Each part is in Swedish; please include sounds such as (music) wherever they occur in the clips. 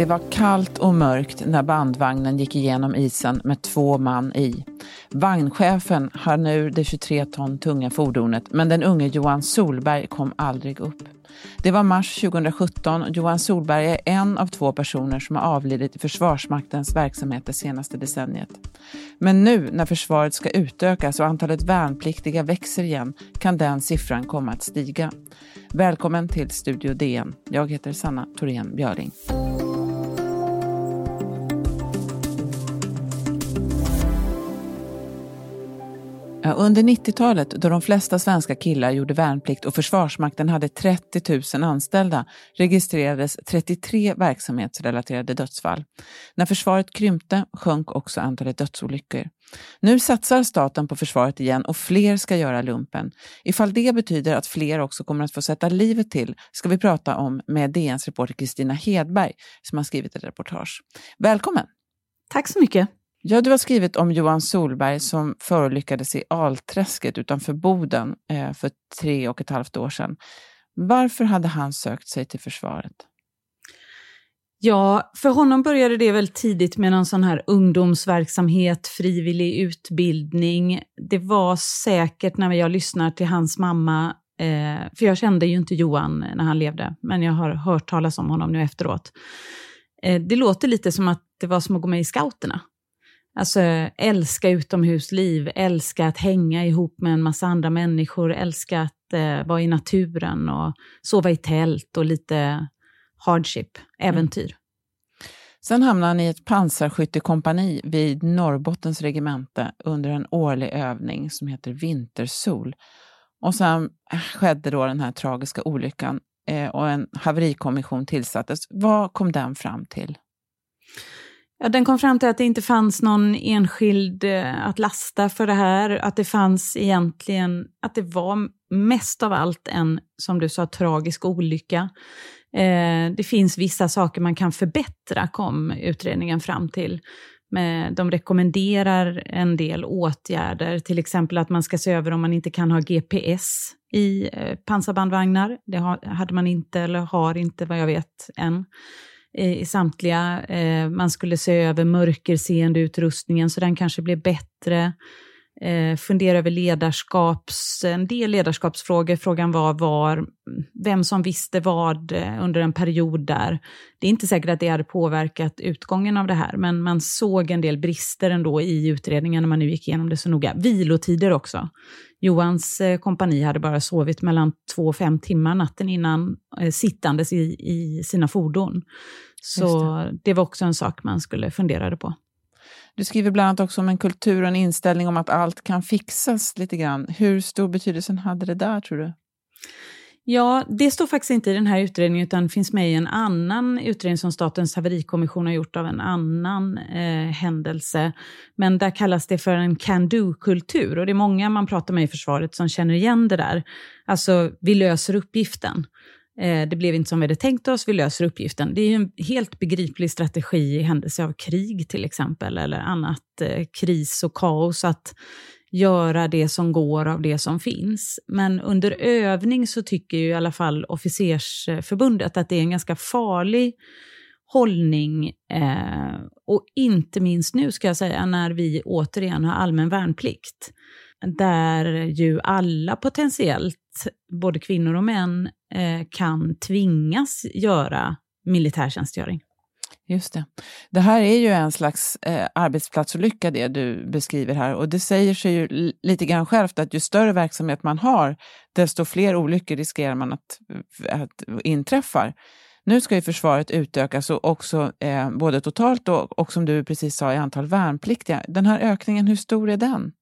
Det var kallt och mörkt när bandvagnen gick igenom isen med två man i. Vagnchefen har nu det 23 ton tunga fordonet, men den unge Johan Solberg kom aldrig upp. Det var mars 2017 och Johan Solberg är en av två personer som har avlidit i Försvarsmaktens verksamhet det senaste decenniet. Men nu när försvaret ska utökas och antalet värnpliktiga växer igen kan den siffran komma att stiga. Välkommen till Studio DN. Jag heter Sanna Thorén Björling. Under 90-talet, då de flesta svenska killar gjorde värnplikt och Försvarsmakten hade 30 000 anställda, registrerades 33 verksamhetsrelaterade dödsfall. När försvaret krympte sjönk också antalet dödsolyckor. Nu satsar staten på försvaret igen och fler ska göra lumpen. Ifall det betyder att fler också kommer att få sätta livet till ska vi prata om med DNs reporter Kristina Hedberg som har skrivit ett reportage. Välkommen! Tack så mycket! Ja, du har skrivit om Johan Solberg som förolyckades i Alträsket utanför Boden eh, för tre och ett halvt år sedan. Varför hade han sökt sig till försvaret? Ja, för honom började det väldigt tidigt med någon sån här ungdomsverksamhet, frivillig utbildning. Det var säkert när jag lyssnar till hans mamma, eh, för jag kände ju inte Johan när han levde, men jag har hört talas om honom nu efteråt. Eh, det låter lite som att det var som att gå med i scouterna. Alltså älska utomhusliv, älska att hänga ihop med en massa andra människor, älska att eh, vara i naturen och sova i tält och lite hardship, äventyr. Mm. Sen hamnade han i ett pansarskyttekompani vid Norrbottens regemente under en årlig övning som heter Vintersol. Och sen skedde då den här tragiska olyckan eh, och en haverikommission tillsattes. Vad kom den fram till? Ja, den kom fram till att det inte fanns någon enskild eh, att lasta för det här, att det fanns egentligen, att det var mest av allt en, som du sa, tragisk olycka. Eh, det finns vissa saker man kan förbättra, kom utredningen fram till. Med, de rekommenderar en del åtgärder, till exempel att man ska se över om man inte kan ha GPS i eh, pansarbandvagnar. Det har, hade man inte, eller har inte vad jag vet än i samtliga. Eh, man skulle se över mörkerseende utrustningen så den kanske blir bättre. Eh, fundera över ledarskaps, en del ledarskapsfrågor. Frågan var, var vem som visste vad eh, under en period där. Det är inte säkert att det hade påverkat utgången av det här, men man såg en del brister ändå i utredningen när man nu gick igenom det så noga. Vilotider också. Johans eh, kompani hade bara sovit mellan två och fem timmar natten innan, eh, sittandes i, i sina fordon. Så det. det var också en sak man skulle fundera på. Du skriver bland annat också om en kultur och en inställning om att allt kan fixas lite grann. Hur stor betydelse hade det där, tror du? Ja, det står faktiskt inte i den här utredningen utan finns med i en annan utredning som Statens haverikommission har gjort av en annan eh, händelse. Men där kallas det för en can-do-kultur och det är många man pratar med i försvaret som känner igen det där. Alltså, vi löser uppgiften. Eh, det blev inte som vi hade tänkt oss, vi löser uppgiften. Det är ju en helt begriplig strategi i händelse av krig till exempel, eller annat eh, kris och kaos, att göra det som går av det som finns. Men under övning så tycker ju i alla fall officersförbundet att det är en ganska farlig hållning eh, och inte minst nu ska jag säga när vi återigen har allmän värnplikt där ju alla potentiellt, både kvinnor och män, eh, kan tvingas göra militärtjänstgöring. Just det. Det här är ju en slags eh, arbetsplatsolycka det du beskriver här och det säger sig ju lite grann självt att ju större verksamhet man har, desto fler olyckor riskerar man att, eh, att inträffar. Nu ska ju försvaret utökas och också eh, både totalt och, och som du precis sa i antal värnpliktiga. Den här ökningen, hur stor är den?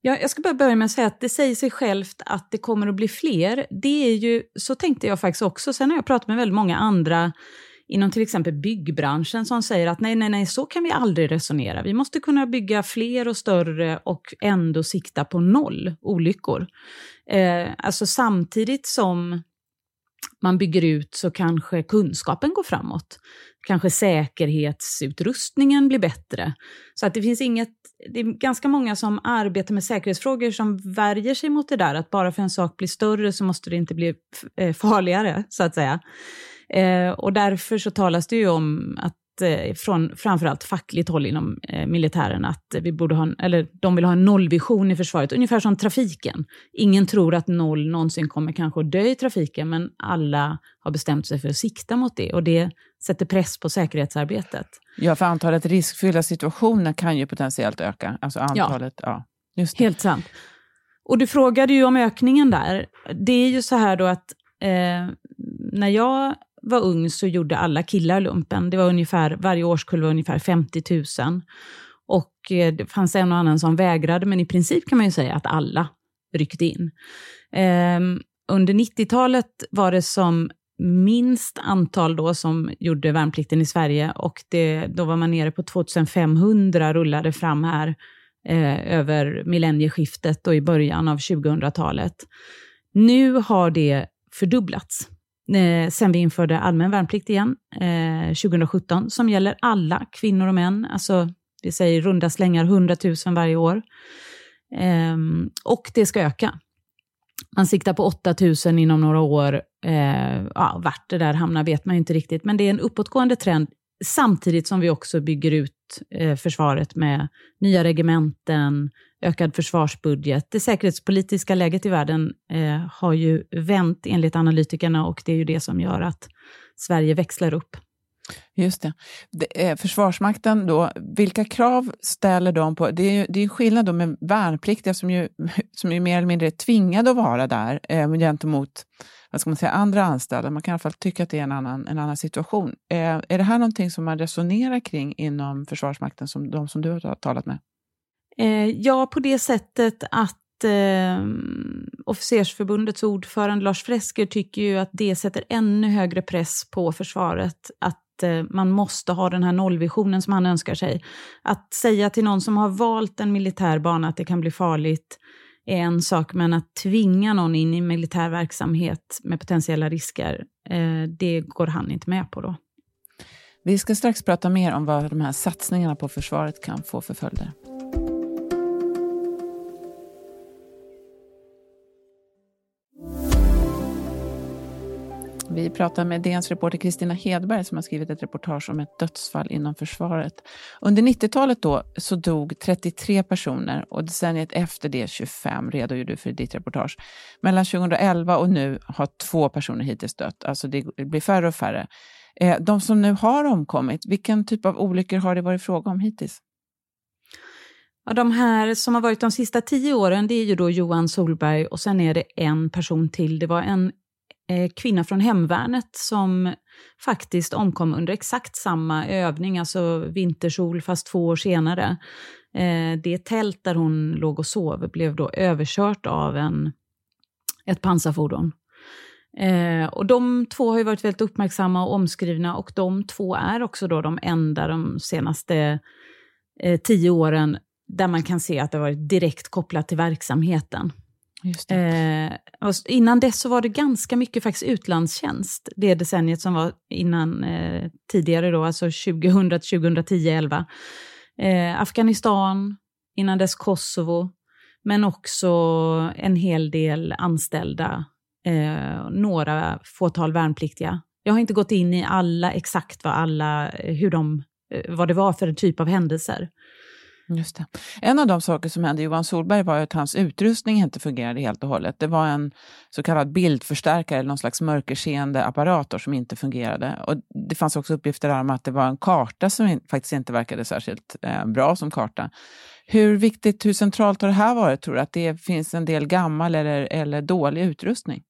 Ja, jag ska bara börja med att säga att det säger sig självt att det kommer att bli fler. Det är ju, så tänkte jag faktiskt också. Sen har jag pratat med väldigt många andra inom till exempel byggbranschen som säger att nej, nej, nej, så kan vi aldrig resonera. Vi måste kunna bygga fler och större och ändå sikta på noll olyckor. Eh, alltså samtidigt som man bygger ut så kanske kunskapen går framåt. kanske säkerhetsutrustningen blir bättre. Så att det finns inget, det är ganska många som arbetar med säkerhetsfrågor som värjer sig mot det där, att bara för en sak blir större så måste det inte bli eh, farligare, så att säga. Eh, och därför så talas det ju om att eh, från framförallt fackligt håll inom eh, militären att vi borde ha en, eller de vill ha en nollvision i försvaret, ungefär som trafiken. Ingen tror att noll någonsin kommer kanske att dö i trafiken, men alla har bestämt sig för att sikta mot det och det sätter press på säkerhetsarbetet. Ja, för antalet riskfyllda situationer kan ju potentiellt öka. Alltså antalet, ja. ja. Helt sant. Och du frågade ju om ökningen där. Det är ju så här då att eh, när jag var ung så gjorde alla killar lumpen. Det var ungefär, varje årskull var ungefär 50 000. Och eh, det fanns en och annan som vägrade, men i princip kan man ju säga att alla ryckte in. Ehm, under 90-talet var det som minst antal då som gjorde värnplikten i Sverige och det, då var man nere på 2500 rullade fram här eh, över millennieskiftet och i början av 2000-talet. Nu har det fördubblats eh, sen vi införde allmän värnplikt igen eh, 2017, som gäller alla kvinnor och män. Alltså, vi säger runda slängar 100 000 varje år. Eh, och det ska öka. Man siktar på 8 000 inom några år. Eh, ja, vart det där hamnar vet man ju inte riktigt, men det är en uppåtgående trend samtidigt som vi också bygger ut Eh, försvaret med nya regementen, ökad försvarsbudget. Det säkerhetspolitiska läget i världen eh, har ju vänt enligt analytikerna och det är ju det som gör att Sverige växlar upp. Just det. det eh, Försvarsmakten då, vilka krav ställer de på? Det är ju det är skillnad då med värnpliktiga som ju, (laughs) som ju mer eller mindre är tvingade att vara där eh, gentemot vad ska man säga, andra anställda. Man kan i alla fall tycka att det är en annan, en annan situation. Eh, är det här någonting som man resonerar kring inom Försvarsmakten, som de som du har talat med? Eh, ja, på det sättet att eh, officersförbundets ordförande Lars Fresker tycker ju att det sätter ännu högre press på försvaret att eh, man måste ha den här nollvisionen som han önskar sig. Att säga till någon som har valt en militär bana att det kan bli farligt är en sak, men att tvinga någon in i militär verksamhet med potentiella risker, eh, det går han inte med på då. Vi ska strax prata mer om vad de här satsningarna på försvaret kan få för följder. Vi pratar med DNs reporter Kristina Hedberg som har skrivit ett reportage om ett dödsfall inom försvaret. Under 90-talet då så dog 33 personer och decenniet efter det 25, redogör du för i ditt reportage. Mellan 2011 och nu har två personer hittills dött, alltså det blir färre och färre. Eh, de som nu har omkommit, vilken typ av olyckor har det varit fråga om hittills? Ja, de här som har varit de sista tio åren, det är ju då Johan Solberg och sen är det en person till. Det var en Eh, kvinna från hemvärnet som faktiskt omkom under exakt samma övning, alltså vintersol fast två år senare. Eh, det tält där hon låg och sov blev då överkört av en, ett pansarfordon. Eh, och de två har ju varit väldigt uppmärksamma och omskrivna och de två är också då de enda de senaste eh, tio åren där man kan se att det har varit direkt kopplat till verksamheten. Eh, innan dess så var det ganska mycket faktiskt utlandstjänst, det decenniet som var innan eh, tidigare då, alltså 2000 2010, 11. Eh, Afghanistan, innan dess Kosovo, men också en hel del anställda, eh, några fåtal värnpliktiga. Jag har inte gått in i alla exakt vad alla, eh, hur de, eh, vad det var för typ av händelser. Just det. En av de saker som hände Johan Solberg var att hans utrustning inte fungerade helt och hållet. Det var en så kallad bildförstärkare, eller någon slags mörkerseende apparator som inte fungerade. Och det fanns också uppgifter om att det var en karta som faktiskt inte verkade särskilt eh, bra som karta. Hur viktigt, hur centralt har det här varit, tror du? Att det finns en del gammal eller, eller dålig utrustning?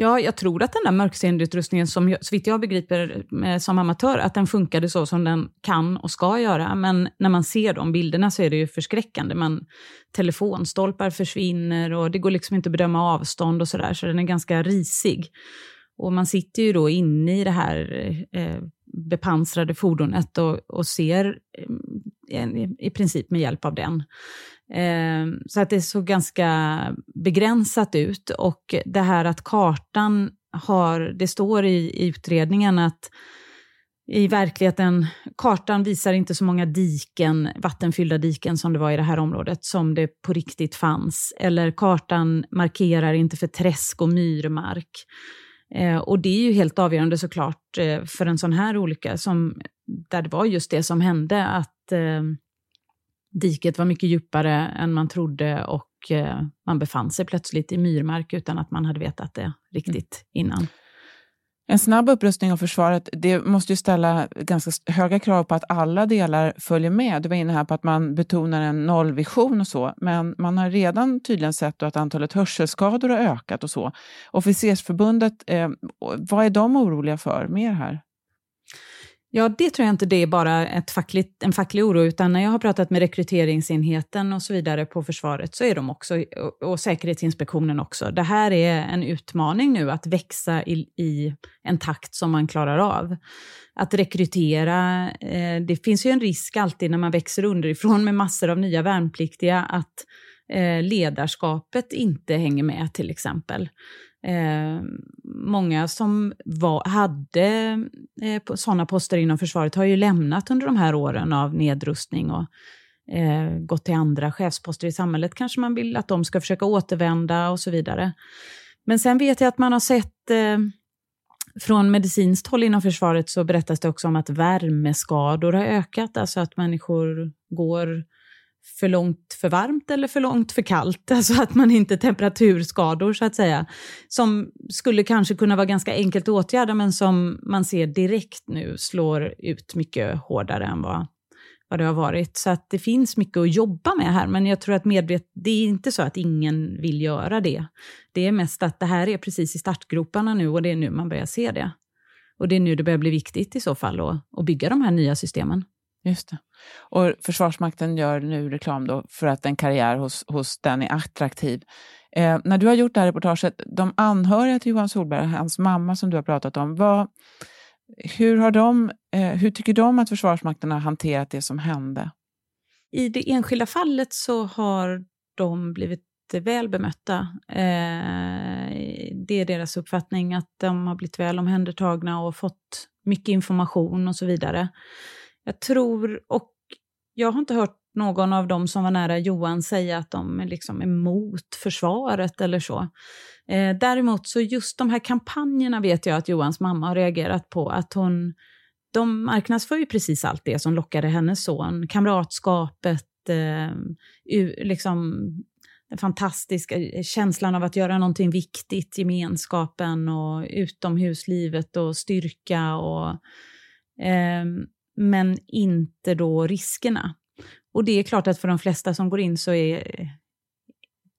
Ja, jag tror att den där mörkseendeutrustningen, som så vitt jag begriper eh, som amatör, att den funkade så som den kan och ska göra. Men när man ser de bilderna så är det ju förskräckande. Man, telefonstolpar försvinner och det går liksom inte att bedöma avstånd och sådär, så den är ganska risig. Och man sitter ju då inne i det här eh, eh bepansrade fordonet och, och ser eh, i princip med hjälp av den. Eh, så att det såg ganska begränsat ut och det här att kartan har, det står i, i utredningen att i verkligheten, kartan visar inte så många diken, vattenfyllda diken som det var i det här området, som det på riktigt fanns. Eller kartan markerar inte för träsk och myrmark. Eh, och det är ju helt avgörande såklart eh, för en sån här olycka, som, där det var just det som hände, att eh, diket var mycket djupare än man trodde och eh, man befann sig plötsligt i myrmark utan att man hade vetat det riktigt innan. En snabb upprustning av försvaret, det måste ju ställa ganska höga krav på att alla delar följer med. Du var inne här på att man betonar en nollvision och så, men man har redan tydligen sett att antalet hörselskador har ökat och så. Officersförbundet, eh, vad är de oroliga för mer här? Ja, det tror jag inte det är bara ett fackligt, en facklig oro, utan när jag har pratat med rekryteringsenheten och så vidare på försvaret så är de också, och Säkerhetsinspektionen också, det här är en utmaning nu att växa i, i en takt som man klarar av. Att rekrytera, eh, det finns ju en risk alltid när man växer underifrån med massor av nya värnpliktiga att eh, ledarskapet inte hänger med till exempel. Eh, många som var, hade eh, sådana poster inom försvaret har ju lämnat under de här åren av nedrustning och eh, gått till andra chefsposter i samhället. Kanske man vill att de ska försöka återvända och så vidare. Men sen vet jag att man har sett eh, från medicinskt håll inom försvaret så berättas det också om att värmeskador har ökat, alltså att människor går för långt för varmt eller för långt för kallt. (laughs) Alltså att man inte temperaturskador så att säga. Som skulle kanske kunna vara ganska enkelt att åtgärda men som man ser direkt nu slår ut mycket hårdare än vad, vad det har varit. Så att det finns mycket att jobba med här men jag tror att medvet det är inte så att ingen vill göra det. Det är mest att det här är precis i startgroparna nu och det är nu man börjar se det. Och det är nu det börjar bli viktigt i så fall att, att bygga de här nya systemen. Just det. Och Försvarsmakten gör nu reklam då för att en karriär hos, hos den är attraktiv. Eh, när du har gjort det här reportaget, de anhöriga till Johan Solberg, hans mamma som du har pratat om, vad, hur, har de, eh, hur tycker de att Försvarsmakten har hanterat det som hände? I det enskilda fallet så har de blivit väl bemötta. Eh, det är deras uppfattning att de har blivit väl omhändertagna och fått mycket information och så vidare. Jag tror, och jag har inte hört någon av dem som var nära Johan säga att de är liksom emot försvaret eller så. Eh, däremot så just de här kampanjerna vet jag att Johans mamma har reagerat på. Att hon, de marknadsför ju precis allt det som lockade hennes son. Kamratskapet, eh, liksom den fantastiska eh, känslan av att göra någonting viktigt, gemenskapen och utomhuslivet och styrka. och eh, men inte då riskerna. Och det är klart att för de flesta som går in så är,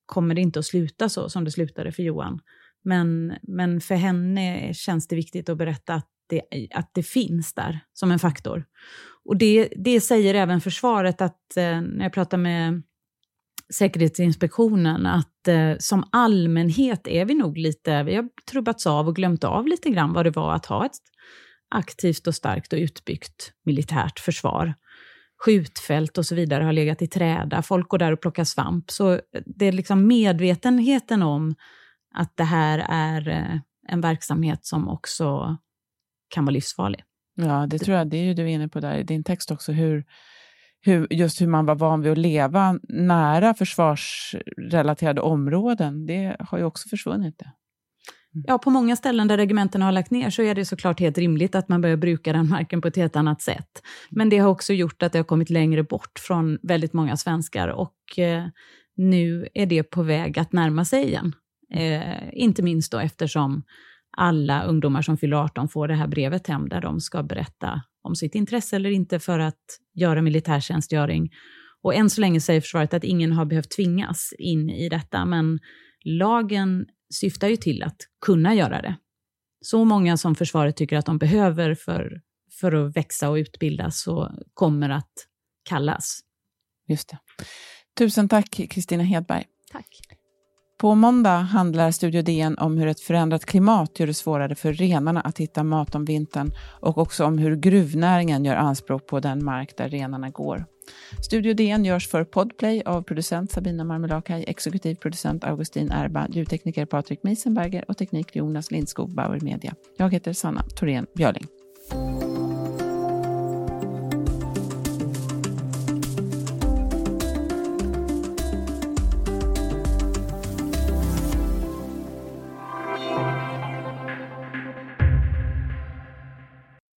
kommer det inte att sluta så som det slutade för Johan. Men, men för henne känns det viktigt att berätta att det, att det finns där som en faktor. Och det, det säger även försvaret att eh, när jag pratar med Säkerhetsinspektionen att eh, som allmänhet är vi nog lite, vi har trubbats av och glömt av lite grann vad det var att ha ett aktivt och starkt och utbyggt militärt försvar. Skjutfält och så vidare har legat i träda, folk går där och plockar svamp. Så det är liksom medvetenheten om att det här är eh, en verksamhet som också kan vara livsfarlig. Ja, det tror jag, det är ju du inne på där i din text också, hur, hur, just hur man var van vid att leva nära försvarsrelaterade områden, det har ju också försvunnit. Det. Ja, på många ställen där regementen har lagt ner så är det såklart helt rimligt att man börjar bruka den marken på ett helt annat sätt. Men det har också gjort att det har kommit längre bort från väldigt många svenskar och eh, nu är det på väg att närma sig igen. Eh, inte minst då eftersom alla ungdomar som fyller 18 får det här brevet hem där de ska berätta om sitt intresse eller inte för att göra militärtjänstgöring. Och än så länge säger försvaret att ingen har behövt tvingas in i detta, men lagen syftar ju till att kunna göra det. Så många som försvaret tycker att de behöver för, för att växa och utbildas så kommer att kallas. Just det. Tusen tack, Kristina Hedberg. Tack. På måndag handlar Studio DN om hur ett förändrat klimat gör det svårare för renarna att hitta mat om vintern och också om hur gruvnäringen gör anspråk på den mark där renarna går. Studio DN görs för Podplay av producent Sabina Marmelakai, exekutiv producent Augustin Erba, ljudtekniker Patrik Miesenberger och teknik Jonas Lindskog Bauer Media. Jag heter Sanna Thorén Björling.